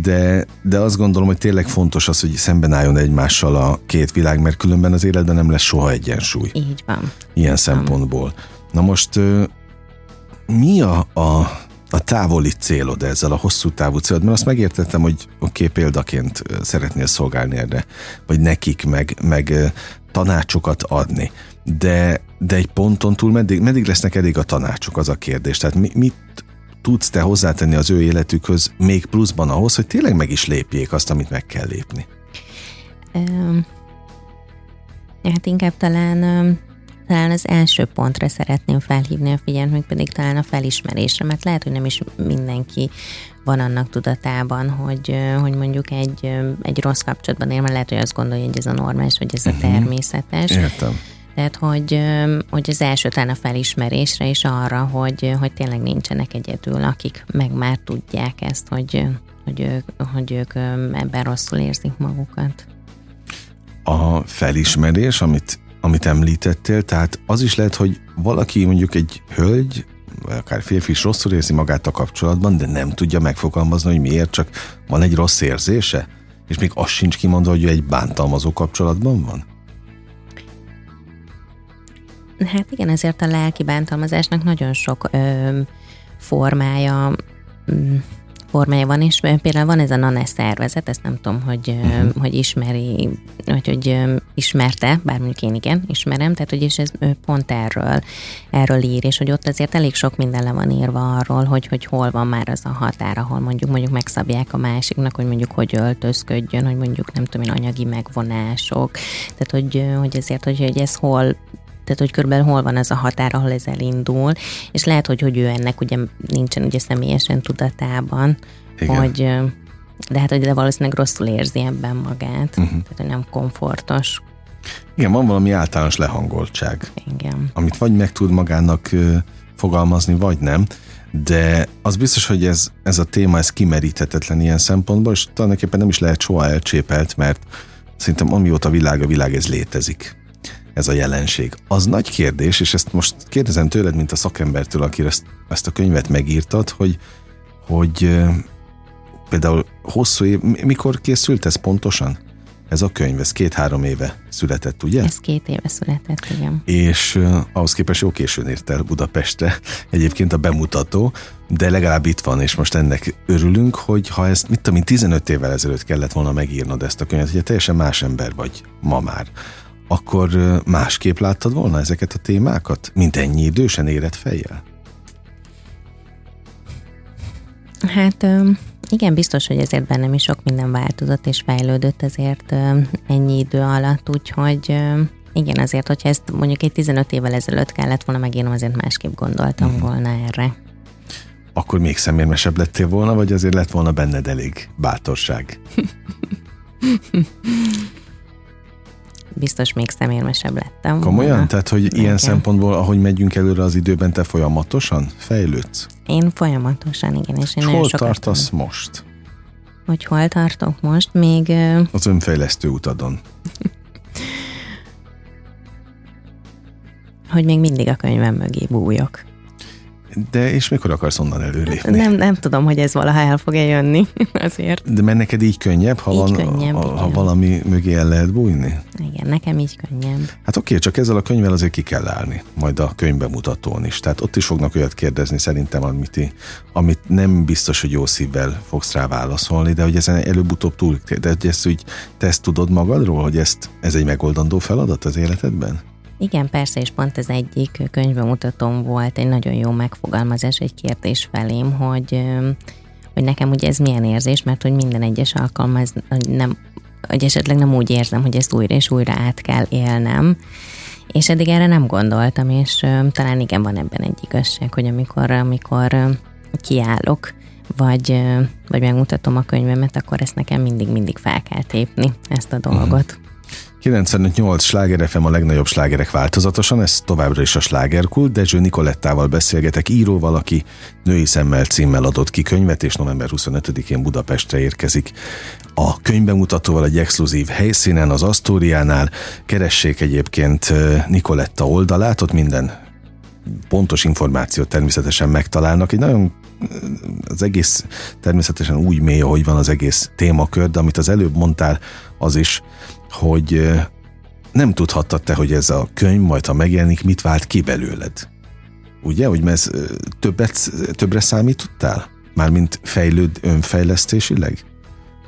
De, de azt gondolom, hogy tényleg fontos az, hogy szemben álljon egymással a két világ, mert különben az életben nem lesz soha egyensúly. Így van. ilyen szempontból. Na most mi a, a, a távoli célod ezzel, a hosszú távú célod? Mert azt megértettem, hogy oké, okay, példaként szeretnél szolgálni erre, vagy nekik, meg, meg tanácsokat adni. De, de egy ponton túl meddig, meddig lesznek elég a tanácsok, az a kérdés. Tehát mi, mit tudsz te hozzátenni az ő életükhöz még pluszban ahhoz, hogy tényleg meg is lépjék azt, amit meg kell lépni? Öm, Hát inkább talán, öm, talán az első pontra szeretném felhívni a figyelmet, pedig talán a felismerésre, mert lehet, hogy nem is mindenki van annak tudatában, hogy, hogy mondjuk egy, egy rossz kapcsolatban él, mert lehet, hogy azt gondolja, hogy ez a normális, vagy ez a természetes. Értem. Tehát, hogy, hogy az első talán a felismerésre is arra, hogy, hogy tényleg nincsenek egyedül, akik meg már tudják ezt, hogy, hogy ők, hogy ők ebben rosszul érzik magukat. a felismerés, amit, amit említettél, tehát az is lehet, hogy valaki mondjuk egy hölgy, vagy akár férfi is rosszul érzi magát a kapcsolatban, de nem tudja megfogalmazni, hogy miért, csak van egy rossz érzése, és még az sincs kimondva, hogy ő egy bántalmazó kapcsolatban van? Hát igen, ezért a lelki bántalmazásnak nagyon sok ö, formája mm, formája van, és például van ez a NANE szervezet, ezt nem tudom, hogy, uh-huh. hogy ismeri, vagy hogy ismerte, bár mondjuk én igen, ismerem, tehát hogy és ez pont erről, erről ír, és hogy ott azért elég sok minden le van írva arról, hogy, hogy hol van már az a határ, ahol mondjuk mondjuk megszabják a másiknak, hogy mondjuk hogy öltözködjön, hogy mondjuk nem tudom én, anyagi megvonások, tehát hogy, hogy ezért, hogy, hogy ez hol tehát hogy körülbelül hol van az a határ, ahol ez elindul, és lehet, hogy, hogy ő ennek ugye nincsen ugye személyesen tudatában, Igen. hogy de hát, hogy de valószínűleg rosszul érzi ebben magát, uh-huh. tehát hogy nem komfortos. Igen, van valami általános lehangoltság, Igen. amit vagy meg tud magának fogalmazni, vagy nem, de az biztos, hogy ez, ez a téma, ez kimeríthetetlen ilyen szempontból, és tulajdonképpen nem is lehet soha elcsépelt, mert szerintem amióta világ a világ, ez létezik ez a jelenség. Az nagy kérdés, és ezt most kérdezem tőled, mint a szakembertől, aki ezt, ezt a könyvet megírtad, hogy, hogy például hosszú év, mi- mikor készült ez pontosan? Ez a könyv, ez két-három éve született, ugye? Ez két éve született, igen. és uh, ahhoz képest jó későn ért el Budapestre egyébként a bemutató, de legalább itt van, és most ennek örülünk, hogy ha ezt, mit tudom én, 15 évvel ezelőtt kellett volna megírnod ezt a könyvet, hogy teljesen más ember vagy ma már, akkor másképp láttad volna ezeket a témákat, mint ennyi idősen érett fejjel? Hát igen, biztos, hogy ezért bennem is sok minden változott és fejlődött ezért ennyi idő alatt, úgyhogy igen, azért, hogyha ezt mondjuk egy 15 évvel ezelőtt kellett volna megírnom, azért másképp gondoltam Mhm. volna erre. Akkor még szemérmesebb lettél volna, vagy azért lett volna benned elég bátorság? *laughs* biztos még szemérmesebb lettem. Komolyan? volna. Tehát, hogy ilyen Igen. szempontból, ahogy megyünk előre az időben, te folyamatosan fejlődsz? Én folyamatosan, igen, és én És hol tartasz most Hogy hol tartok most? Még az önfejlesztő utadon? *laughs* hogy még mindig a könyvem mögé bújok. De és mikor akarsz onnan előlépni? Nem, nem tudom, hogy ez valaha el fog-e jönni *laughs* azért. De mert neked így könnyebb, ha, Így van, könnyebb, ha, ha valami mögé el lehet bújni? Igen, nekem így könnyebb. Hát oké, csak ezzel a könyvvel azért ki kell állni, majd a könyvbemutatón is. Tehát ott is fognak olyat kérdezni szerintem, amit, amit nem biztos, hogy jó szívvel fogsz rá válaszolni, de hogy ezen előbb-utóbb túl, de hogy ezt úgy, te ezt tudod magadról, hogy ezt, ez egy megoldandó feladat az életedben? Igen, persze, és pont ez egyik könyvemutatóm volt, egy nagyon jó megfogalmazás, egy kérdés felém, hogy, hogy nekem ugye ez milyen érzés, mert hogy minden egyes alkalom ez nem, hogy esetleg nem úgy érzem, hogy ezt újra és újra át kell élnem, és eddig erre nem gondoltam, és talán igen, van ebben egy igazság, hogy amikor, amikor kiállok, vagy, vagy megmutatom a könyvemet, akkor ezt nekem mindig-mindig fel kell tépni, ezt a dolgot. 95-8 sláger FM a legnagyobb slágerek változatosan, ez továbbra is a slágerkult, Dezső Nikolettával beszélgetek, íróval, aki Női Szemmel címmel adott ki könyvet, és november 25-én Budapestre érkezik. A könyvbemutatóval egy exkluzív helyszínen, az Asztóriánál, keressék egyébként Nikoletta oldalát, ott minden pontos információt természetesen megtalálnak. Egy nagyon az egész természetesen úgy mély, ahogy van az egész témakör, de amit az előbb mondtál, az is, hogy nem tudhattad te, hogy ez a könyv majd, ha megjelenik, mit vált ki belőled. Ugye, hogy ez többet, többre számítottál? Mármint fejlőd önfejlesztésileg?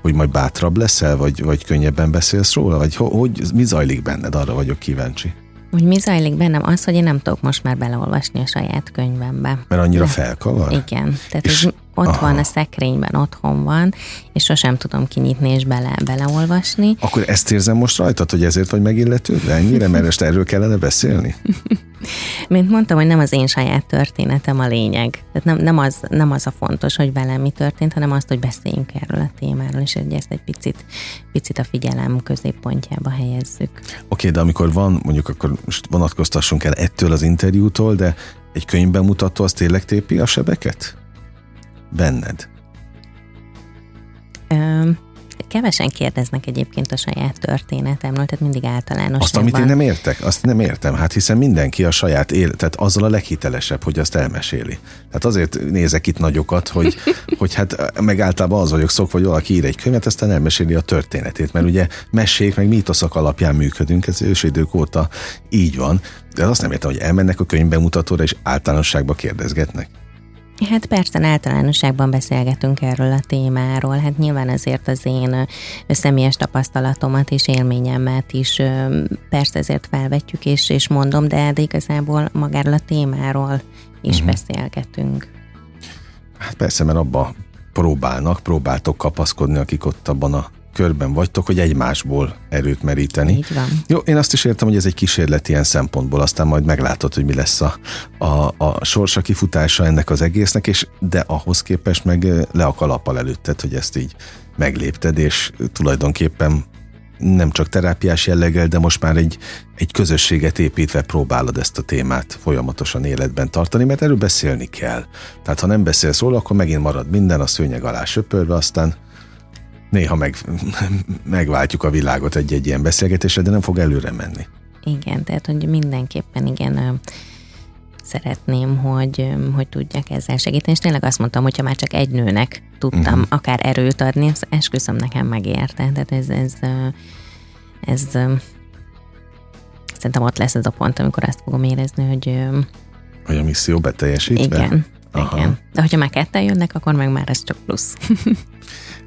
Hogy majd bátrabb leszel, vagy, vagy könnyebben beszélsz róla? Vagy ho, hogy, mi zajlik benned? Arra vagyok kíváncsi. Hogy mi zajlik bennem? Az, hogy én nem tudok most már beleolvasni a saját könyvembe. Mert annyira De- felkavar? Igen, tehát És- ez ott aha. van a szekrényben, otthon van, és sosem tudom kinyitni és bele, beleolvasni. Akkor ezt érzem most rajtad, hogy ezért vagy megilletődve ennyire, mert most erről kellene beszélni? *laughs* Mint mondtam, hogy nem az én saját történetem a lényeg. Tehát nem, nem, az, nem az a fontos, hogy velem mi történt, hanem azt, hogy beszéljünk erről a témáról, és hogy ezt egy picit, picit a figyelem középpontjába helyezzük. Oké, de amikor van, mondjuk akkor most vonatkoztassunk el ettől az interjútól, de egy könyvbemutató az tényleg tépi a sebeket? Benned? Kevesen kérdeznek egyébként a saját történetemről, tehát mindig általános. Azt, amit én nem értek, azt nem értem. Hát hiszen mindenki a saját élet, tehát azzal a leghitelesebb, hogy azt elmeséli. Tehát azért nézek itt nagyokat, hogy, *laughs* hogy hát meg általában az vagyok szokva, hogy valaki ír egy könyvet, aztán elmeséli a történetét, mert ugye mesék meg mítoszok alapján működünk, ez ősidők óta így van. De azt nem értem, hogy elmennek a könyvbemutatóra és általánosságba kérdezgetnek. Hát persze, általánosságban beszélgetünk erről a témáról. Hát nyilván azért az én személyes tapasztalatomat és élményemet is persze ezért felvetjük és, és mondom, de, de igazából magáról a témáról is uh-huh. beszélgetünk. Hát persze, mert abba próbálnak, próbáltok kapaszkodni, akik ott abban a körben vagytok, hogy egymásból erőt meríteni. Így van. Jó, én azt is értem, hogy ez egy kísérlet ilyen szempontból, aztán majd meglátod, hogy mi lesz a, a, a sorsa kifutása ennek az egésznek, és de ahhoz képest meg le a kalappal előtted, hogy ezt így meglépted, és tulajdonképpen nem csak terápiás jelleggel, de most már egy, egy közösséget építve próbálod ezt a témát folyamatosan életben tartani, mert erről beszélni kell. Tehát ha nem beszélsz róla, akkor megint marad minden a szőnyeg alá söpörve, aztán néha meg, megváltjuk a világot egy-egy ilyen beszélgetésre, de nem fog előre menni. Igen, tehát hogy mindenképpen igen szeretném, hogy, hogy tudjak ezzel segíteni, és tényleg azt mondtam, hogyha már csak egy nőnek tudtam uh-huh. akár erőt adni, az esküszöm nekem megérte. Tehát ez, ez, ez ö, szerintem ott lesz ez a pont, amikor azt fogom érezni, hogy Hogy a misszió beteljesítve? igen, Aha. igen. De hogyha már ketten jönnek, akkor meg már ez csak plusz. *laughs*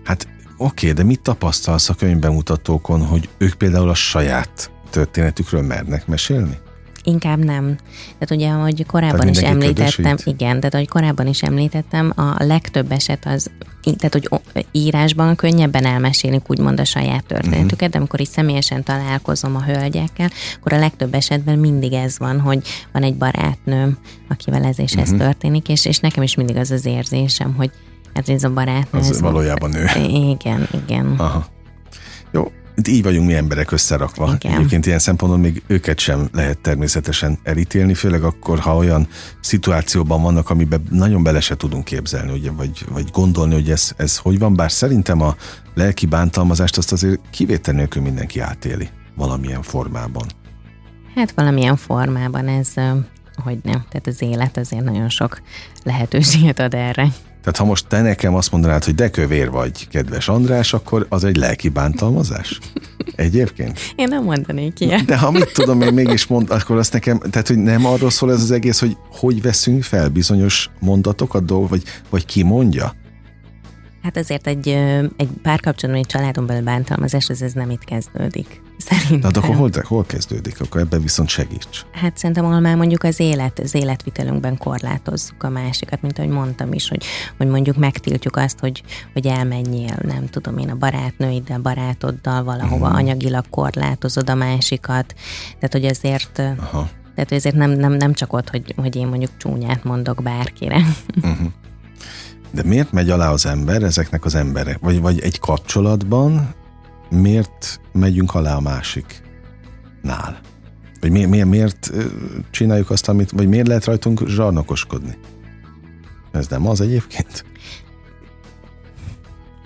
Hát oké, de mit tapasztalsz a könyvbemutatókon, hogy ők például a saját történetükről mernek mesélni? Inkább nem. Tehát ugye, ahogy korábban is említettem, ködösít? igen, tehát ahogy korábban is említettem, a legtöbb eset az, tehát hogy írásban könnyebben elmesélik úgymond a saját történetüket, Mhm. de amikor is személyesen találkozom a hölgyekkel, akkor a legtöbb esetben mindig ez van, hogy van egy barátnőm, akivel ez és Mhm. ez történik, és, és nekem is mindig az az érzésem, hogy ez a barátnő. Az valójában ő. Igen, igen. Aha. Jó, így vagyunk mi emberek összerakva. Igen. Egyébként ilyen szempontból még őket sem lehet természetesen elítélni, főleg akkor, ha olyan szituációban vannak, amiben nagyon bele se tudunk képzelni, ugye, vagy, vagy gondolni, hogy ez, ez hogy van, bár szerintem a lelki bántalmazást azt azért kivétel nélkül mindenki átéli valamilyen formában. Hát valamilyen formában ez, hogy nem, tehát az élet azért nagyon sok lehetőséget ad erre. Tehát ha most te nekem azt mondanád, hogy de kövér vagy, kedves András, akkor az egy lelki bántalmazás? Egyébként? Én nem mondanék ilyet. De ha mit tudom én mégis mond, akkor azt nekem, tehát hogy nem arról szól ez az egész, hogy hogy veszünk fel bizonyos mondatokat, vagy, vagy ki mondja? Hát azért egy, egy párkapcsolatban, egy családon belül bántalmazás, ez, ez nem itt kezdődik. Szerintem. Na, de akkor hol, hol kezdődik? Akkor ebben viszont segíts. Hát szerintem, ahol már mondjuk az élet, az életvitelünkben korlátozzuk a másikat, mint ahogy mondtam is, hogy, hogy mondjuk megtiltjuk azt, hogy, hogy elmenjél, nem tudom én, a barátnőiddel, barátoddal valahova, Mhm. anyagilag korlátozod a másikat. Tehát, hogy azért, Aha. tehát ezért nem, nem, nem csak ott, hogy, hogy én mondjuk csúnyát mondok bárkire. De miért megy alá az ember ezeknek az emberek? Vagy, vagy egy kapcsolatban miért megyünk alá a másiknál? Vagy mi, mi, miért csináljuk azt, amit, vagy miért lehet rajtunk zsarnokoskodni? Ez nem az egyébként?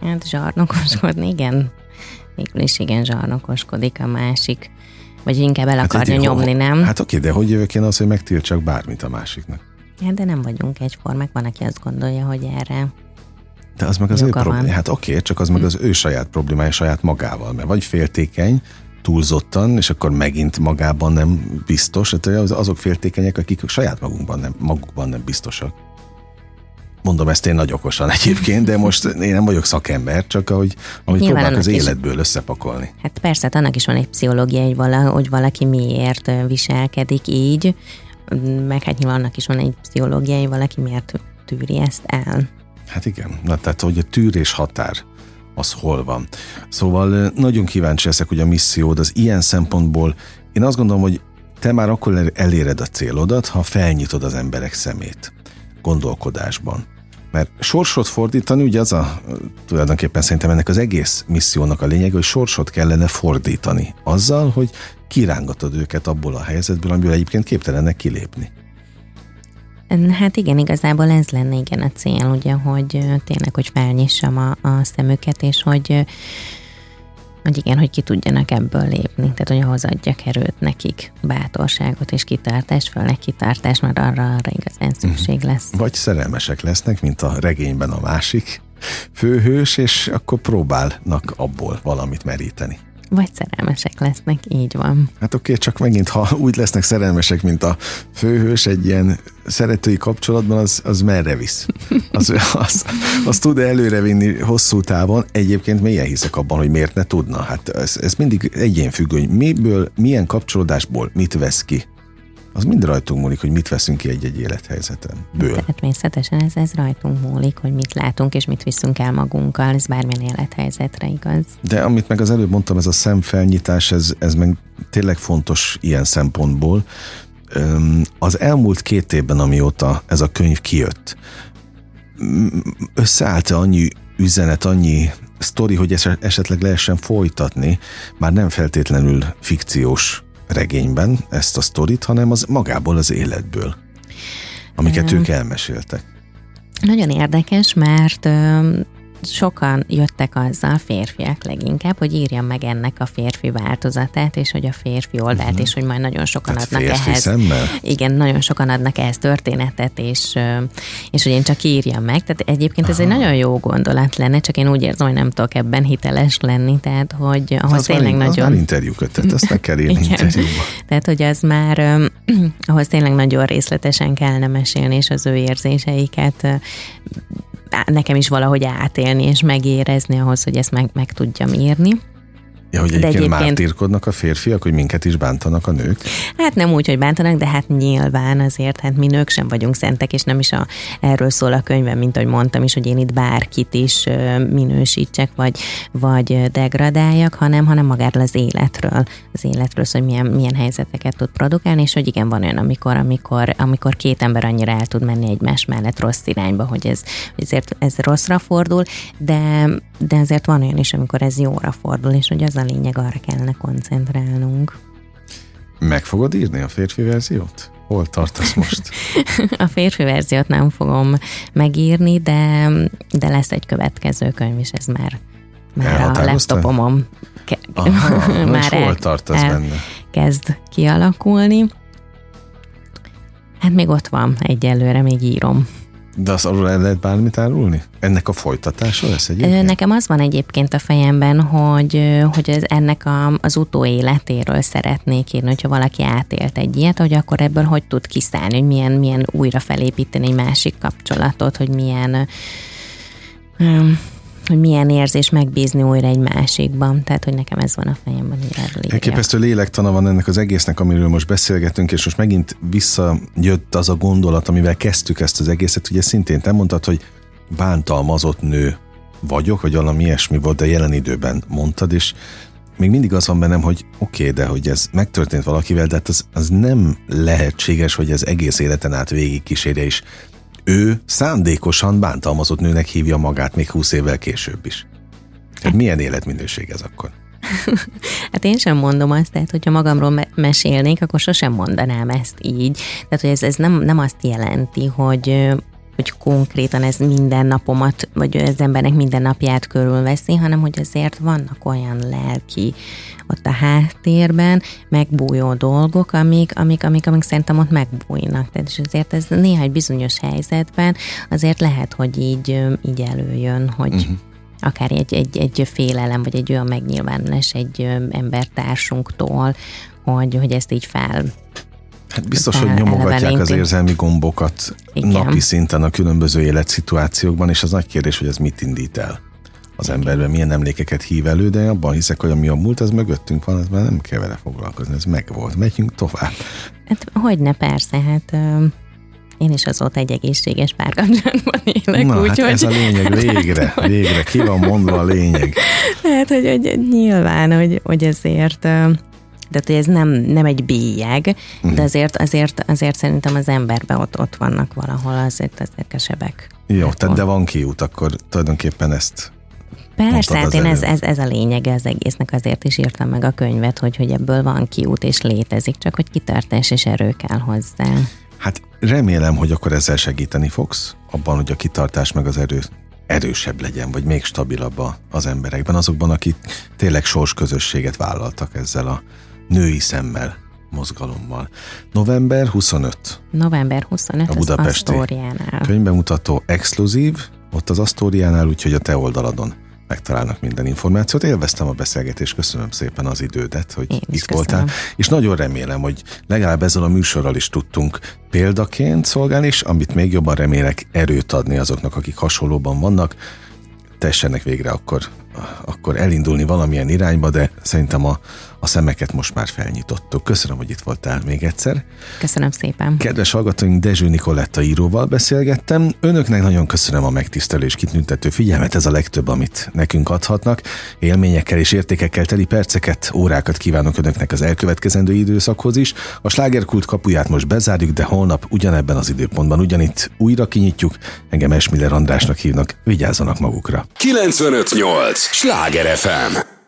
Hát zsarnokoskodni, igen. Végül is igen, zsarnokoskodik a másik. Vagy inkább el akarja egy- nyomni, nem? Hát oké, de hogy jövök én az, hogy megtiltsak bármit a másiknak? Hát de nem vagyunk egyformák, van, aki azt gondolja, hogy erre De az meg az ő Joga van. problémája. Hát oké, csak az meg az ő saját problémája saját magával, mert vagy féltékeny, túlzottan, és akkor megint magában nem biztos. Hát az- azok féltékenyek, akik saját magunkban nem, magukban nem biztosak. Mondom ezt én nagy okosan *laughs* egyébként, de most én nem vagyok szakember, csak ahogy, ahogy próbálok az annak is- életből összepakolni. Hát persze, hát annak is van egy pszichológia, hogy, vala, hogy valaki miért viselkedik így, meg hát nyilván annak is van egy pszichológia, hogy valaki miért tűri ezt el. Hát igen, na tehát hogy a tűrés határ az hol van. Szóval nagyon kíváncsi leszek, hogy a missziód az ilyen szempontból, én azt gondolom, hogy te már akkor el- eléred a célodat, ha felnyitod az emberek szemét gondolkodásban. Mert sorsot fordítani, ugye az a, tulajdonképpen szerintem ennek az egész missziónak a lényeg, hogy sorsot kellene fordítani azzal, hogy kirángatod őket abból a helyzetből, amiből egyébként képtelenek kilépni. Hát igen, igazából ez lenne igen a cél, ugye, hogy tényleg, hogy felnyissam a, a szemüket, és hogy, hogy igen, hogy ki tudjanak ebből lépni, tehát hogy ahhoz adjak erőt nekik, bátorságot és kitartást, főleg kitartást, mert arra, arra igazán szükség lesz. Vagy szerelmesek lesznek, mint a regényben a másik főhős, és akkor próbálnak abból valamit meríteni. Vagy szerelmesek lesznek, így van. Hát oké, csak megint, ha úgy lesznek szerelmesek, mint a főhős egy ilyen szeretői kapcsolatban, az, az merre visz? Az, az, az tud előrevinni hosszú távon. Egyébként mélyen hiszek abban, hogy miért ne tudna. Hát ez, ez mindig egyénfüggő, hogy miből, milyen kapcsolódásból mit vesz ki. Az mind rajtunk múlik, hogy mit veszünk ki egy-egy élethelyzeten. Ből. Természetesen ez, ez rajtunk múlik, hogy mit látunk és mit viszünk el magunkkal, ez bármilyen élethelyzetre igaz. De amit meg az előbb mondtam, ez a szemfelnyitás, ez, ez meg tényleg fontos ilyen szempontból. Az elmúlt két évben, amióta ez a könyv kijött, összeállt annyi üzenet, annyi sztori, hogy es- esetleg lehessen folytatni, már nem feltétlenül fikciós regényben ezt a sztorit, hanem az magából az életből, amiket ők elmeséltek. Nagyon érdekes, mert sokan jöttek azzal, férfiak leginkább, hogy írjam meg ennek a férfi változatát, és hogy a férfi oldalt, uh-huh. és hogy majd nagyon sokan Tehát adnak férfi ehhez. szemmel? Igen, nagyon sokan adnak ehhez történetet, és, és hogy én csak írjam meg. Tehát egyébként ez egy nagyon jó gondolat lenne, csak én úgy érzem, hogy nem tudok ebben hiteles lenni, tehát hogy ahhoz Az már, tényleg az nagyon... már interjúkötet, ezt meg kell írni *laughs* interjúba. Tehát, hogy az már *clears throat* ahhoz tényleg nagyon részletesen kellene mesélni, és az ő érzéseiket nekem is valahogy átélni és megérezni ahhoz, hogy ezt meg, meg tudjam írni. Ja, hogy De egyébként, egyébként- mártírkodnak a férfiak, hogy minket is bántanak a nők. Hát nem úgy, hogy bántanak, de hát nyilván azért, hát mi nők sem vagyunk szentek, és nem is a, erről szól a könyvem, mint ahogy mondtam is, hogy én itt bárkit is minősítsek, vagy, vagy degradáljak, hanem, hanem magáról az életről, az életről, szól, hogy milyen, milyen helyzeteket tud produkálni, és hogy igen, van olyan, amikor, amikor, amikor két ember annyira el tud menni egymás mellett rossz irányba, hogy ez, ezért ez rosszra fordul, de de azért van olyan is, amikor ez jóra fordul, és hogy az a lényeg, arra kellene koncentrálnunk. Meg fogod írni a férfi verziót? Hol tartasz most? *laughs* a férfi verziót nem fogom megírni, de, de lesz egy következő könyv, és ez már, már a laptopomon ke- Aha, *laughs* már hol tartasz benne? kezd kialakulni. Hát még ott van egyelőre, még írom. De az arról el lehet bármit árulni? Ennek a folytatása lesz egyébként? Nekem az van egyébként a fejemben, hogy, hogy ez ennek a, az utóéletéről szeretnék írni, hogyha valaki átélt egy ilyet, hogy akkor ebből hogy tud kiszállni, hogy milyen, milyen újra felépíteni egy másik kapcsolatot, hogy milyen hogy milyen érzés megbízni újra egy másikban. Tehát, hogy nekem ez van a fejemben, hogy erről Elképesztő lélektana van ennek az egésznek, amiről most beszélgetünk, és most megint visszajött az a gondolat, amivel kezdtük ezt az egészet. Ugye szintén te mondtad, hogy bántalmazott nő vagyok, vagy valami ilyesmi volt, de jelen időben mondtad, és még mindig az van bennem, hogy oké, okay, de hogy ez megtörtént valakivel, de hát az, az nem lehetséges, hogy ez egész életen át végig kísérje, és ő szándékosan bántalmazott nőnek hívja magát még 20 évvel később is. Tehát milyen életminőség ez akkor? *laughs* hát én sem mondom azt, tehát hogyha magamról me- mesélnék, akkor sosem mondanám ezt így. Tehát, hogy ez, ez nem, nem azt jelenti, hogy hogy konkrétan ez minden napomat, vagy az embernek minden napját körülveszi, hanem hogy azért vannak olyan lelki ott a háttérben megbújó dolgok, amik, amik, amik, amik szerintem ott megbújnak. Tehát és azért ez néha egy bizonyos helyzetben azért lehet, hogy így, így előjön, hogy uh-huh akár egy, egy, egy félelem, vagy egy olyan megnyilvánulás egy embertársunktól, hogy, hogy ezt így fel Hát biztos, hogy nyomogatják az érzelmi gombokat Igen. napi szinten a különböző életszituációkban, és az nagy kérdés, hogy ez mit indít el az emberben, milyen emlékeket hív elő, de abban hiszek, hogy ami a múlt, az mögöttünk van, ez már nem kell vele foglalkozni, ez megvolt. Megyünk tovább. Hát hogyne, persze, hát én is azóta egy egészséges párkapcsolatban élek. Na, úgy, hát hogy... ez a lényeg, *laughs* végre, végre, ki van mondva a lényeg. Hát, hogy, hogy nyilván, hogy, hogy ezért tehát hogy ez nem, nem egy bélyeg, uh-huh. de mhm. azért, azért, azért szerintem az emberben ott, ott vannak valahol azért ezek a sebek. Jó, hát tehát de van kiút, akkor tulajdonképpen ezt Persze, hát én ez, ez, ez a lényege az egésznek, azért is írtam meg a könyvet, hogy, hogy ebből van kiút és létezik, csak hogy kitartás és erő kell hozzá. Hát remélem, hogy akkor ezzel segíteni fogsz, abban, hogy a kitartás meg az erő erősebb legyen, vagy még stabilabb az emberekben, azokban, akik tényleg sorsközösséget vállaltak ezzel a női szemmel mozgalommal. November 25. November 25 a Budapesti az könyvbemutató exkluzív, ott az Asztóriánál, úgyhogy a te oldaladon megtalálnak minden információt. Élveztem a beszélgetést, köszönöm szépen az idődet, hogy Én itt köszönöm. voltál. És nagyon remélem, hogy legalább ezzel a műsorral is tudtunk példaként szolgálni, és amit még jobban remélek, erőt adni azoknak, akik hasonlóban vannak, tessenek végre akkor, akkor elindulni valamilyen irányba, de szerintem a, a szemeket most már felnyitottuk. Köszönöm, hogy itt voltál még egyszer. Köszönöm szépen. Kedves hallgatóink, Dezső Nikoletta íróval beszélgettem. Önöknek nagyon köszönöm a megtisztelő és kitüntető figyelmet, ez a legtöbb, amit nekünk adhatnak. Élményekkel és értékekkel teli perceket, órákat kívánok Önöknek az elkövetkezendő időszakhoz is. A slágerkult kapuját most bezárjuk, de holnap ugyanebben az időpontban ugyanitt újra kinyitjuk. Engem Esmiller Andrásnak hívnak, vigyázzanak magukra. 958! Sláger FM!